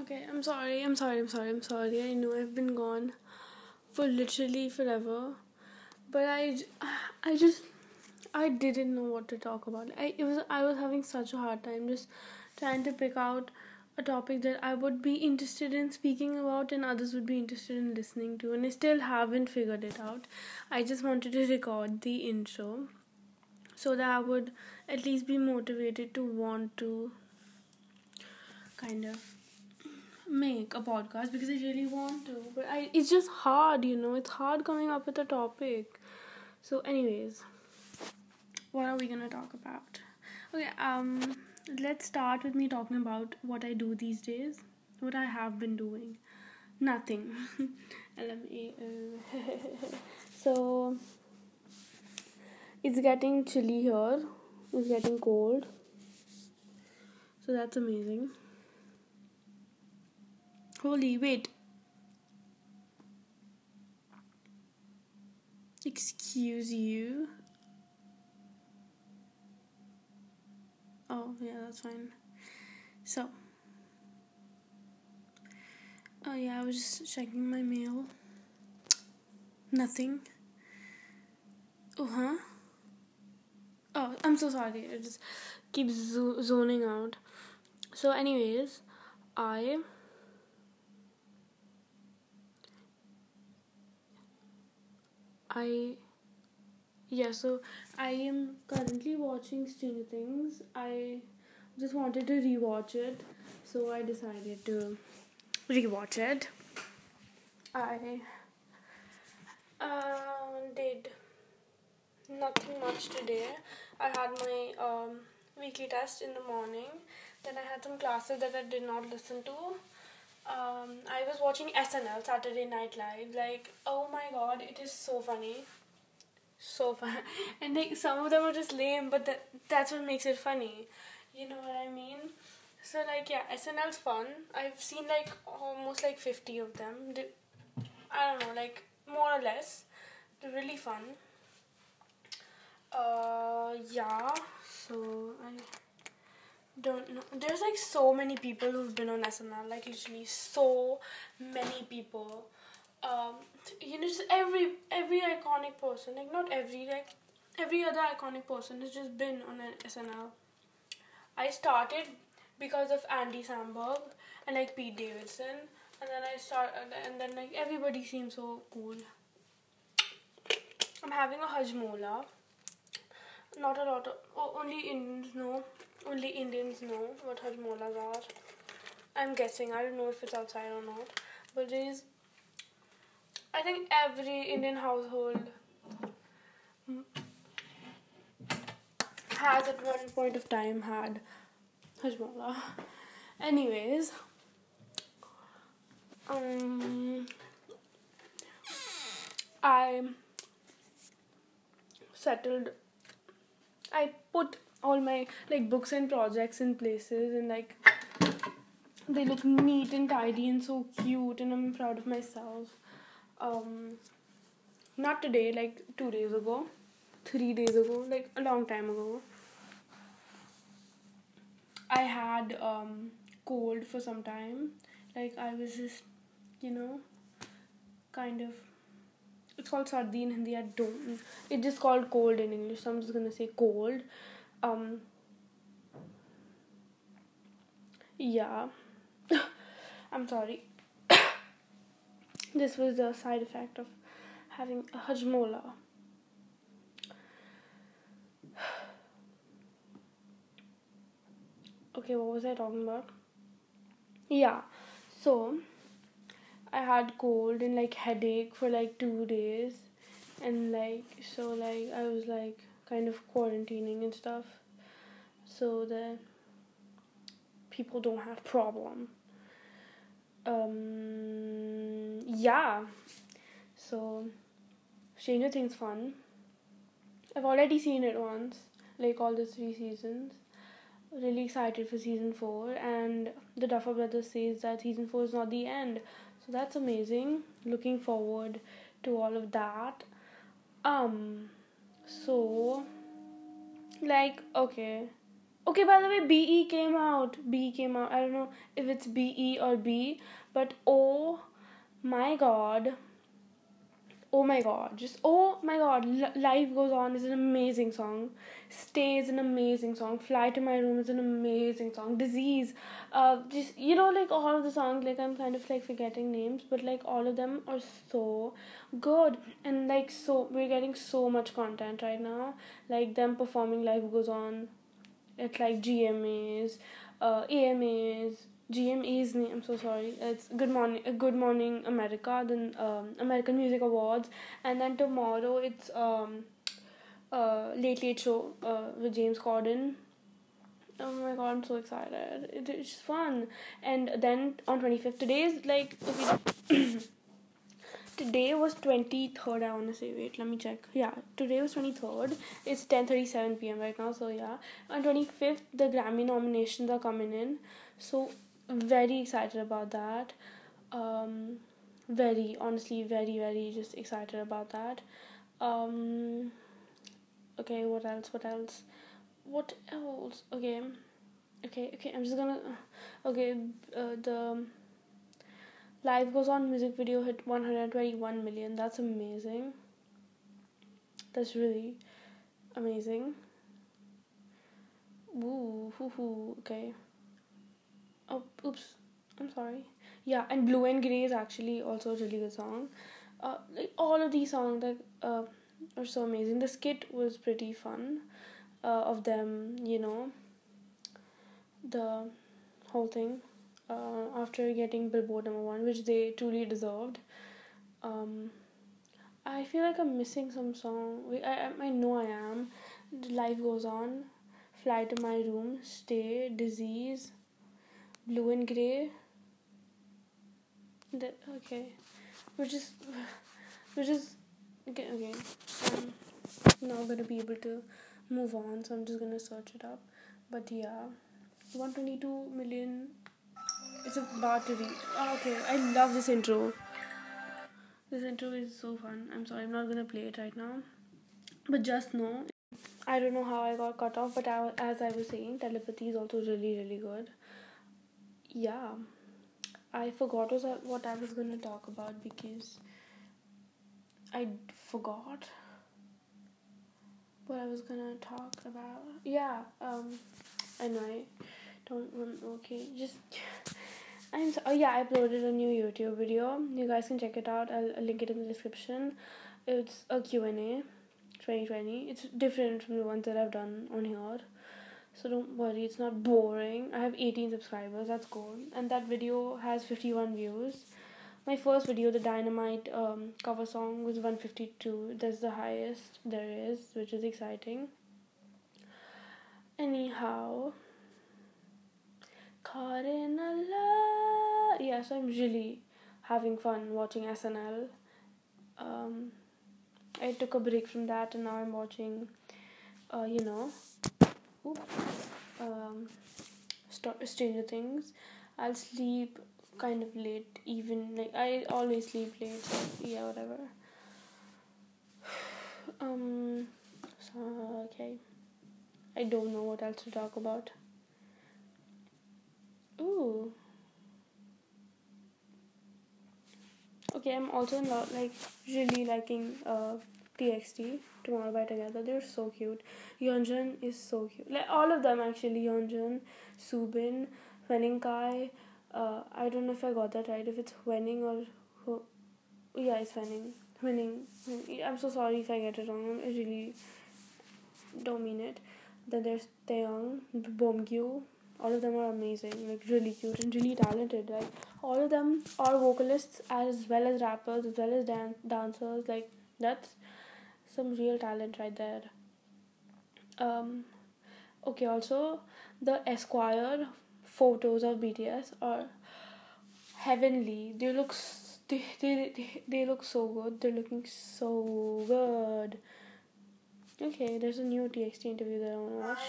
Okay, I'm sorry, I'm sorry, I'm sorry, I'm sorry. I know I've been gone for literally forever, but I, I just, I didn't know what to talk about. I it was I was having such a hard time just trying to pick out a topic that I would be interested in speaking about and others would be interested in listening to, and I still haven't figured it out. I just wanted to record the intro so that I would at least be motivated to want to kind of make a podcast because I really want to, but I it's just hard, you know. It's hard coming up with a topic. So, anyways, what are we gonna talk about? Okay, um, let's start with me talking about what I do these days. What I have been doing, nothing. Uh, so, it's getting chilly here. It's getting cold. So that's amazing. Holy, wait. Excuse you. Oh, yeah, that's fine. So. Oh, yeah, I was just checking my mail. Nothing. Oh, huh? Oh, I'm so sorry. It just keeps zo- zoning out. So, anyways, I I yeah, so I am currently watching Stranger Things. I just wanted to rewatch it, so I decided to rewatch it. I uh, did nothing much today. I had my um, weekly test in the morning. Then I had some classes that I did not listen to um, I was watching SNL Saturday Night Live. Like, oh my god, it is so funny, so fun. And like some of them are just lame, but that that's what makes it funny. You know what I mean? So like yeah, SNL's fun. I've seen like almost like fifty of them. I don't know, like more or less. They're really fun. Uh, yeah. So I don't know. There's like so many people who've been on SNL, like literally so many people. Um, you know, just every every iconic person, like not every, like every other iconic person has just been on an SNL. I started because of Andy Samberg and like Pete Davidson, and then I start, and then like everybody seems so cool. I'm having a hajmola. Not a lot of, oh, only Indians know only Indians know what hajmolas are. I'm guessing. I don't know if it's outside or not. But there is. I think every Indian household has at one point of time had hajmola. Anyways, um, I settled. I put all my like books and projects in places and like they look neat and tidy and so cute and I'm proud of myself. Um not today, like two days ago, three days ago, like a long time ago. I had um cold for some time. Like I was just, you know, kind of it's called sardi in Hindi. I don't. It's just called cold in English. So I'm just gonna say cold um yeah. I'm sorry. This was the side effect of having a hajmola. Okay what was i talking about? Yeah. So i had cold and like headache for like two days. And like so like i was like kind of quarantining and stuff so that people don't have problem. Um yeah. So stranger things fun. I've already seen it once like all the three seasons. Really excited for season 4 and the duffer brothers says that season 4 is not the end. So that's amazing. Looking forward to all of that. Um so, like, okay, Okay, by the way, BE came out. BE came out. I don't know if it's BE or B, but oh my god. Oh my god. Just oh my god. L- Life Goes On is an amazing song. Stay is an amazing song. Fly to My Room is an amazing song. Disease. Uh, just, you know, like all of the songs, like I'm kind of like forgetting names, but like all of them are so good. And like so, we're getting so much content right now. Like them performing Life Goes On it's like GMAs, uh, AMAs, GMA's name. I'm so sorry. It's Good Morning, Good Morning America, then um, American Music Awards, and then tomorrow it's um, uh, Late Late Show uh, with James Corden. Oh my god, I'm so excited. It, it's fun. And then on 25th, today is like, okay. today was 23rd i want to say wait let me check yeah today was 23rd it's 10:37 p.m. right now so yeah on 25th the grammy nominations are coming in so very excited about that um very honestly very very just excited about that um okay what else what else what else okay okay okay i'm just gonna okay uh, the Life Goes On music video hit 121 million. That's amazing. That's really amazing. Woo, hoo, hoo. Okay. Oh, oops. I'm sorry. Yeah, and Blue and Grey is actually also a really good song. Uh, like all of these songs like uh, are so amazing. The skit was pretty fun. Uh, of them, you know, the whole thing uh, after getting Billboard number one, which they truly deserved. Um, I feel like I'm missing some song. I, I, I know I am. Life goes on. Fly to my room. Stay. Disease. Blue and gray. That okay. Which is, which is okay. Okay. I'm not gonna be able to move on, so I'm just gonna search it up. But yeah, 122 million it's to be. Oh, okay, I love this intro. This intro is so fun. I'm sorry, I'm not gonna play it right now. But just know, I don't know how I got cut off, but I, as I was saying, telepathy is also really, really good. Yeah, I forgot was what I was gonna talk about because I forgot what I was gonna talk about. Yeah, um, I know I don't want. Okay, just I'm so, oh yeah, I uploaded a new YouTube video. You guys can check it out. I'll, I'll link it in the description. It's a Q&A 2020. It's different from the ones that I've done on here. So don't worry, it's not boring. I have 18 subscribers, that's cool. And that video has 51 views. My first video, the Dynamite um, cover song, was 152. That's the highest there is, which is exciting. Anyhow, caught in a lie. Yeah, so I'm really having fun watching SNL. Um, I took a break from that and now I'm watching, uh, you know, um, Stranger Things. I'll sleep kind of late, even like I always sleep late. So yeah, whatever. Um, so okay. I don't know what else to talk about. Ooh. Okay, I'm also not like really liking uh TXT Tomorrow by Together. They're so cute. Yeonjun is so cute. Like all of them actually. Yeonjun, Soobin, Huening Kai. Uh, I don't know if I got that right. If it's Huening or who? Yeah, it's Huening. Huening. I'm so sorry if I get it wrong. I really don't mean it. Then there's Taehyun, Beomgyu, all of them are amazing like really cute and really talented like all of them are vocalists as well as rappers as well as dan- dancers like that's some real talent right there um okay also the esquire photos of bts are heavenly they look they, they, they, they look so good they're looking so good okay there's a new txt interview that i want to watch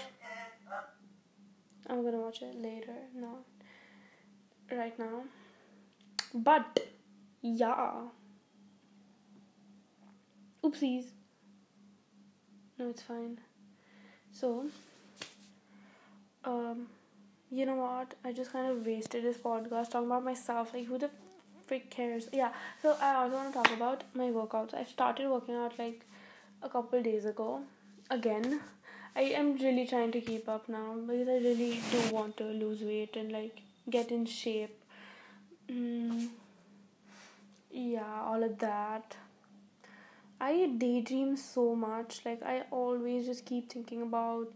I'm gonna watch it later, not right now. But yeah. Oopsies. No, it's fine. So um, you know what? I just kind of wasted this podcast talking about myself. Like, who the frick cares? Yeah. So I also want to talk about my workouts. I started working out like a couple days ago. Again, I am really trying to keep up now because I really do want to lose weight and like get in shape. Mm, yeah, all of that. I daydream so much. Like I always just keep thinking about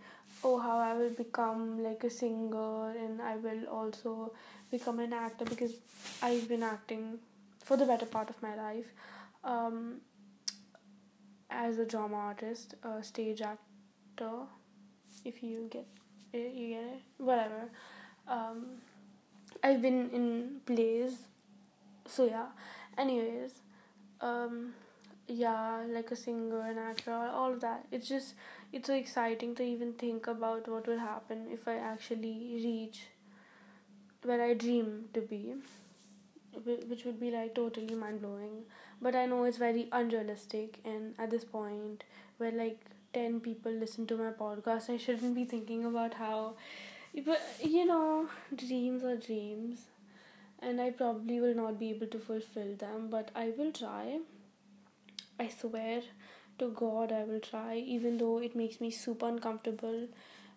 oh how I will become like a singer and I will also become an actor because I've been acting for the better part of my life. Um, as a drama artist, a stage actor, if you get it, you get it, whatever. Um, I've been in plays, so yeah. Anyways, um, yeah like a singer an actor all of that. It's just it's so exciting to even think about what will happen if i actually reach where i dream to be which would be like totally mind-blowing. But i know it's very unrealistic and at this point where like 10 people listen to my podcast i shouldn't be thinking about how but you know dreams are dreams and i probably will not be able to fulfill them but i will try I swear to God, I will try, even though it makes me super uncomfortable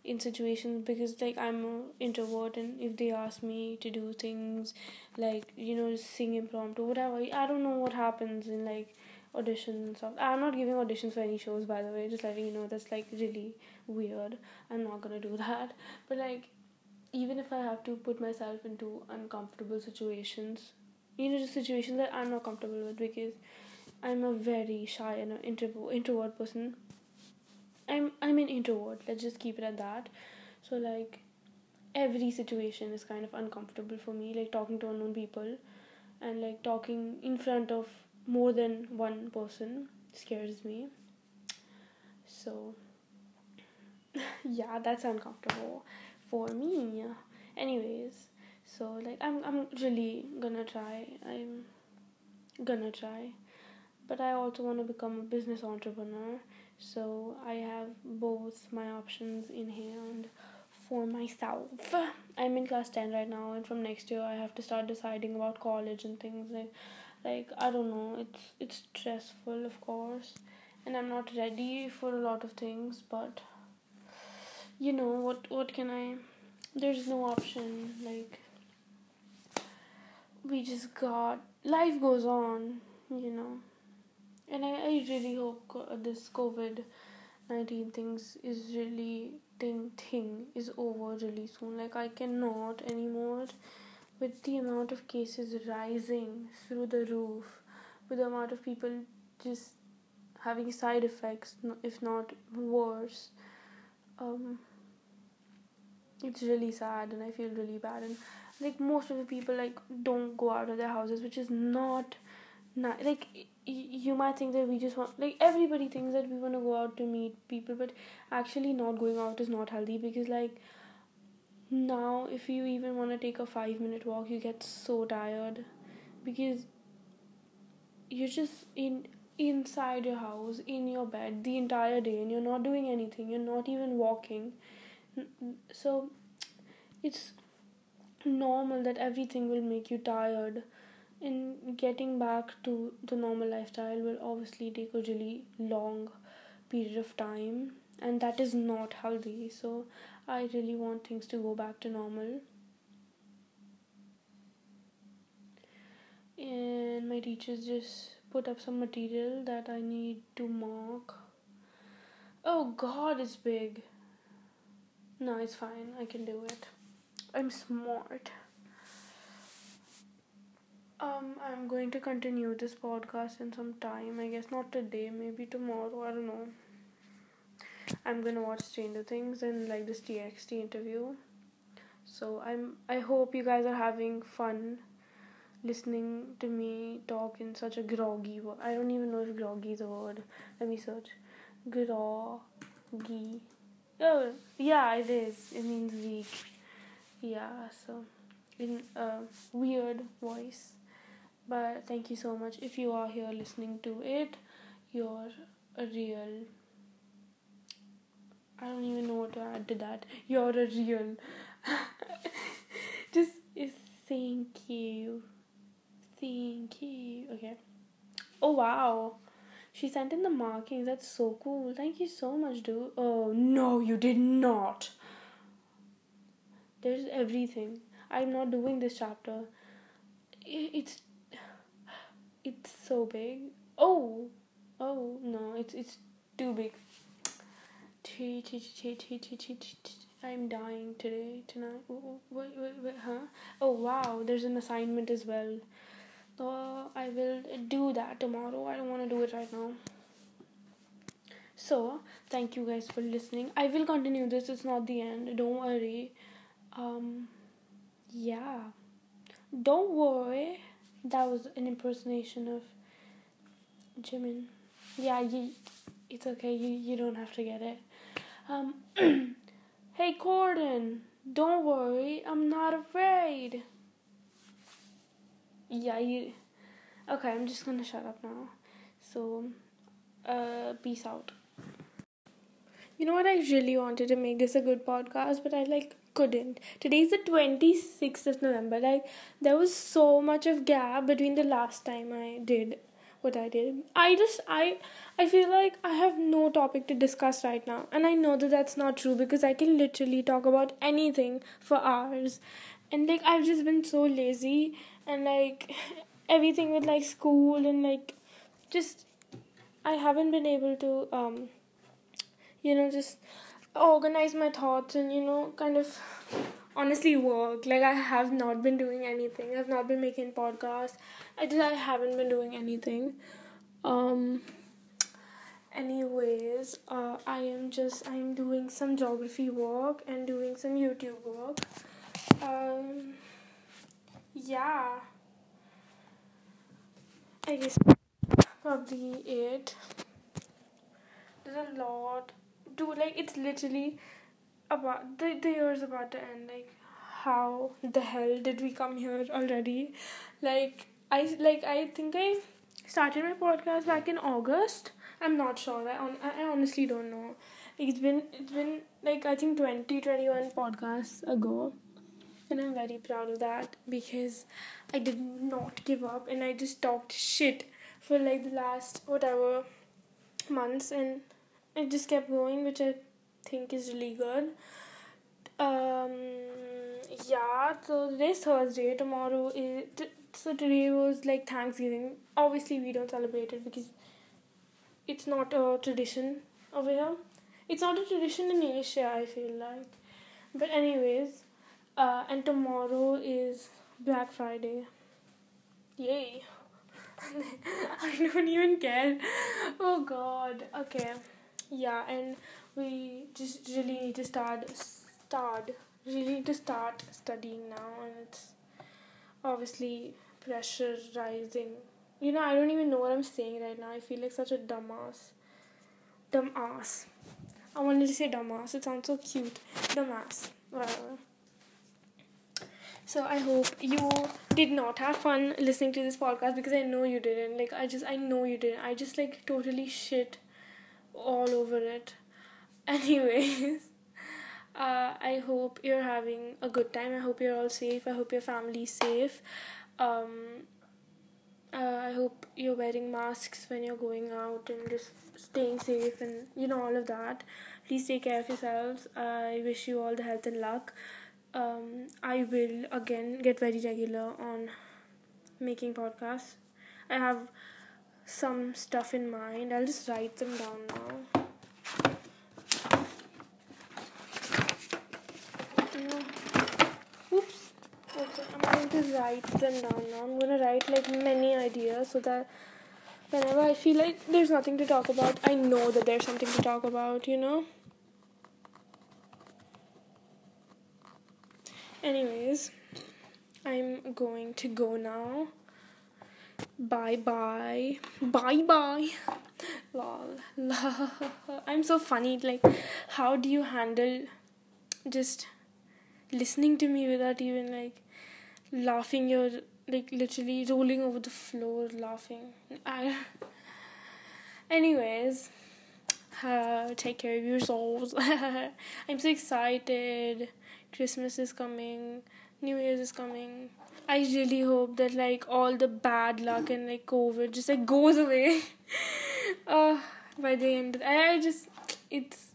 in situations because like I'm an introvert and if they ask me to do things like you know sing impromptu whatever I don't know what happens in like auditions stuff. I'm not giving auditions for any shows by the way, just letting you know that's like really weird. I'm not gonna do that. But like even if I have to put myself into uncomfortable situations, you know, just situations that I'm not comfortable with because I'm a very shy and an intro- introvert person. I'm I'm an introvert. Let's just keep it at that. So like every situation is kind of uncomfortable for me, like talking to unknown people and like talking in front of more than one person scares me. So yeah, that's uncomfortable for me. Anyways, so like I'm I'm really gonna try. I'm gonna try but I also want to become a business entrepreneur. So I have both my options in hand for myself. I'm in class 10 right now and from next year I have to start deciding about college and things like like I don't know, it's it's stressful of course and I'm not ready for a lot of things, but you know what what can I there's no option like we just got life goes on, you know and I, I really hope this COVID nineteen things is really thing thing is over really soon. Like I cannot anymore with the amount of cases rising through the roof, with the amount of people just having side effects, if not worse. Um, it's really sad, and I feel really bad. And like most of the people, like don't go out of their houses, which is not, not like you might think that we just want like everybody thinks that we want to go out to meet people but actually not going out is not healthy because like now if you even want to take a 5 minute walk you get so tired because you're just in inside your house in your bed the entire day and you're not doing anything you're not even walking. So it's normal that everything will make you tired and getting back to the normal lifestyle will obviously take a really long period of time and that is not healthy. So i really want things to go back to normal. And my teachers just put up some material that i need to mark. Oh god it's big. No it's fine. I can do it. I'm smart um, I'm going to continue this podcast in some time. I guess not today, maybe tomorrow. I don't know. I'm gonna watch Stranger Things and like this TXT interview. So I'm. I hope you guys are having fun listening to me talk in such a groggy word. I don't even know if groggy is a word. Let me search. Groggy. Oh yeah, it is. It means weak. Yeah. So in a weird voice but thank you so much if you are here listening to it you're a real I don't even know what to add to that. You're a real. Just thank you. Thank you. Okay. Oh wow. She sent in the markings. That's so cool. Thank you so much, dude. Oh no, you did not. There's everything. I'm not doing this chapter. It's it's so big. Oh, oh no, it's it's too big. I'm dying today, tonight. Wait, wait, wait, huh? Oh wow, there's an assignment as well. So I will do that tomorrow. I don't want to do it right now. So thank you guys for listening. I will continue this. It's not the end. Don't worry. Um, yeah. Don't worry. That was an impersonation of Jimin. Yeah, you, it's okay. You you don't have to get it. Um, hey Corden, don't worry. I'm not afraid. Yeah, you. Okay, I'm just gonna shut up now. So, uh, peace out. You know what? I really wanted to make this a good podcast, but I like couldn't. Today's the 26th of November. Like, there was so much of gap between the last time I did what I did. I just, I, I feel like I have no topic to discuss right now. And I know that that's not true because I can literally talk about anything for hours. And like, I've just been so lazy and like everything with like school and like just I haven't been able to um you know just organize my thoughts and you know kind of honestly work. Like i have not been doing anything. I've not been making podcasts. I just i haven't been doing anything. Um anyways uh i am just i'm doing some geography work and doing some youtube work. Um yeah. I guess probably it. There's a lot do like it's literally about the the year's about to end. Like how the hell did we come here already? Like I like I think I started my podcast back in August. I'm not sure. I on I honestly don't know. It's been it's been like I think 20 21 podcasts ago. And I'm very proud of that because I did not give up and I just talked shit for like the last whatever months and it just kept going, which I think is really good. Um, yeah, so today's Thursday. Tomorrow is so today was like Thanksgiving. Obviously, we don't celebrate it because it's not a tradition over here. It's not a tradition in Asia. I feel like, but anyways, uh, and tomorrow is Black Friday. Yay! I don't even care. Oh God. Okay yeah and we just really need to start start really need to start studying now and it's obviously pressure rising you know i don't even know what i'm saying right now. I feel like such a dumbass. Dumbass. I wanted to say dumbass. It sounds so cute. Dumbass. Whatever. So i hope you did not have fun listening to this podcast because i know you didn't. Like i just i know you didn't. I just like totally shit all over it. Anyways, uh, I hope you're having a good time. I hope you're all safe. I hope your family's safe. Um, uh, I hope you're wearing masks when you're going out and just staying safe and you know all of that. Please take care of yourselves. I wish you all the health and luck. Um, I will again get very regular on making podcasts. I have some stuff in mind. I'll just write them down now. Oops. Okay, I'm going to write them down now. I'm going to write like many ideas so that whenever I feel like there's nothing to talk about, I know that there's something to talk about, you know? Anyways, I'm going to go now bye bye bye bye lol i'm so funny like how do you handle just listening to me without even like laughing you're like literally rolling over the floor laughing I... anyways Uh, take care of yourselves. I'm so excited. Christmas is coming. New Year's is coming. I really hope that like all the bad luck and like COVID just like goes away. uh, by the end, I just it's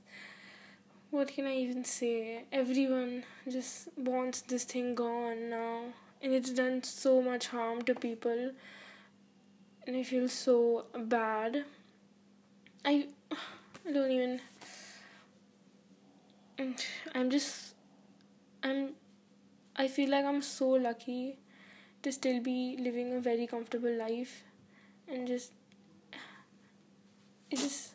what can I even say? Everyone just wants this thing gone now, and it's done so much harm to people, and I feel so bad. I, I don't even. I'm just. I'm. I feel like I'm so lucky to still be living a very comfortable life, and just. It just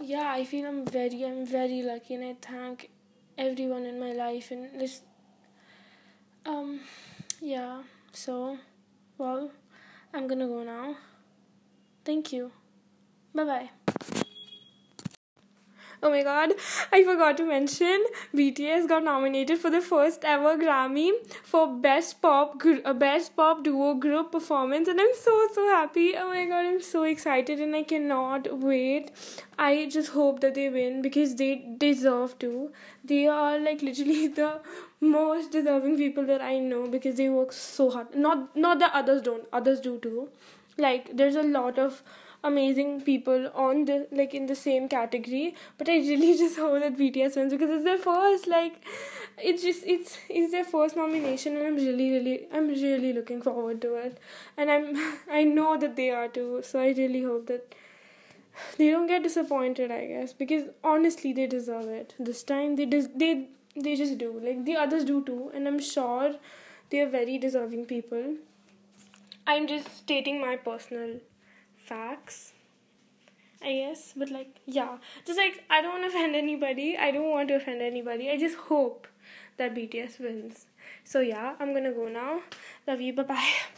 yeah i feel i'm very i'm very lucky and i thank everyone in my life and this um yeah so well i'm gonna go now thank you bye bye Oh my god, I forgot to mention BTS got nominated for the first ever Grammy for best pop gr- uh, best pop duo group performance and I'm so so happy. Oh my god, I'm so excited and I cannot wait. I just hope that they win because they deserve to. They are like literally the most deserving people that I know because they work so hard. Not not that others don't. Others do too. Like there's a lot of amazing people on the like in the same category. But i really just hope that bts wins because it's their first like it's just it's it's their first nomination and i'm really really i'm really looking forward to it. And i'm i know that they are too so i really hope that they don't get disappointed i guess because honestly they deserve it. This time they des- they they just do. Like the others do too and i'm sure they are very deserving people. I'm just stating my personal facts I guess, but like, yeah, just like I don't want to offend anybody. I don't want to offend anybody. I just hope that BTS wins. So, yeah, I'm gonna go now. Love you. Bye bye.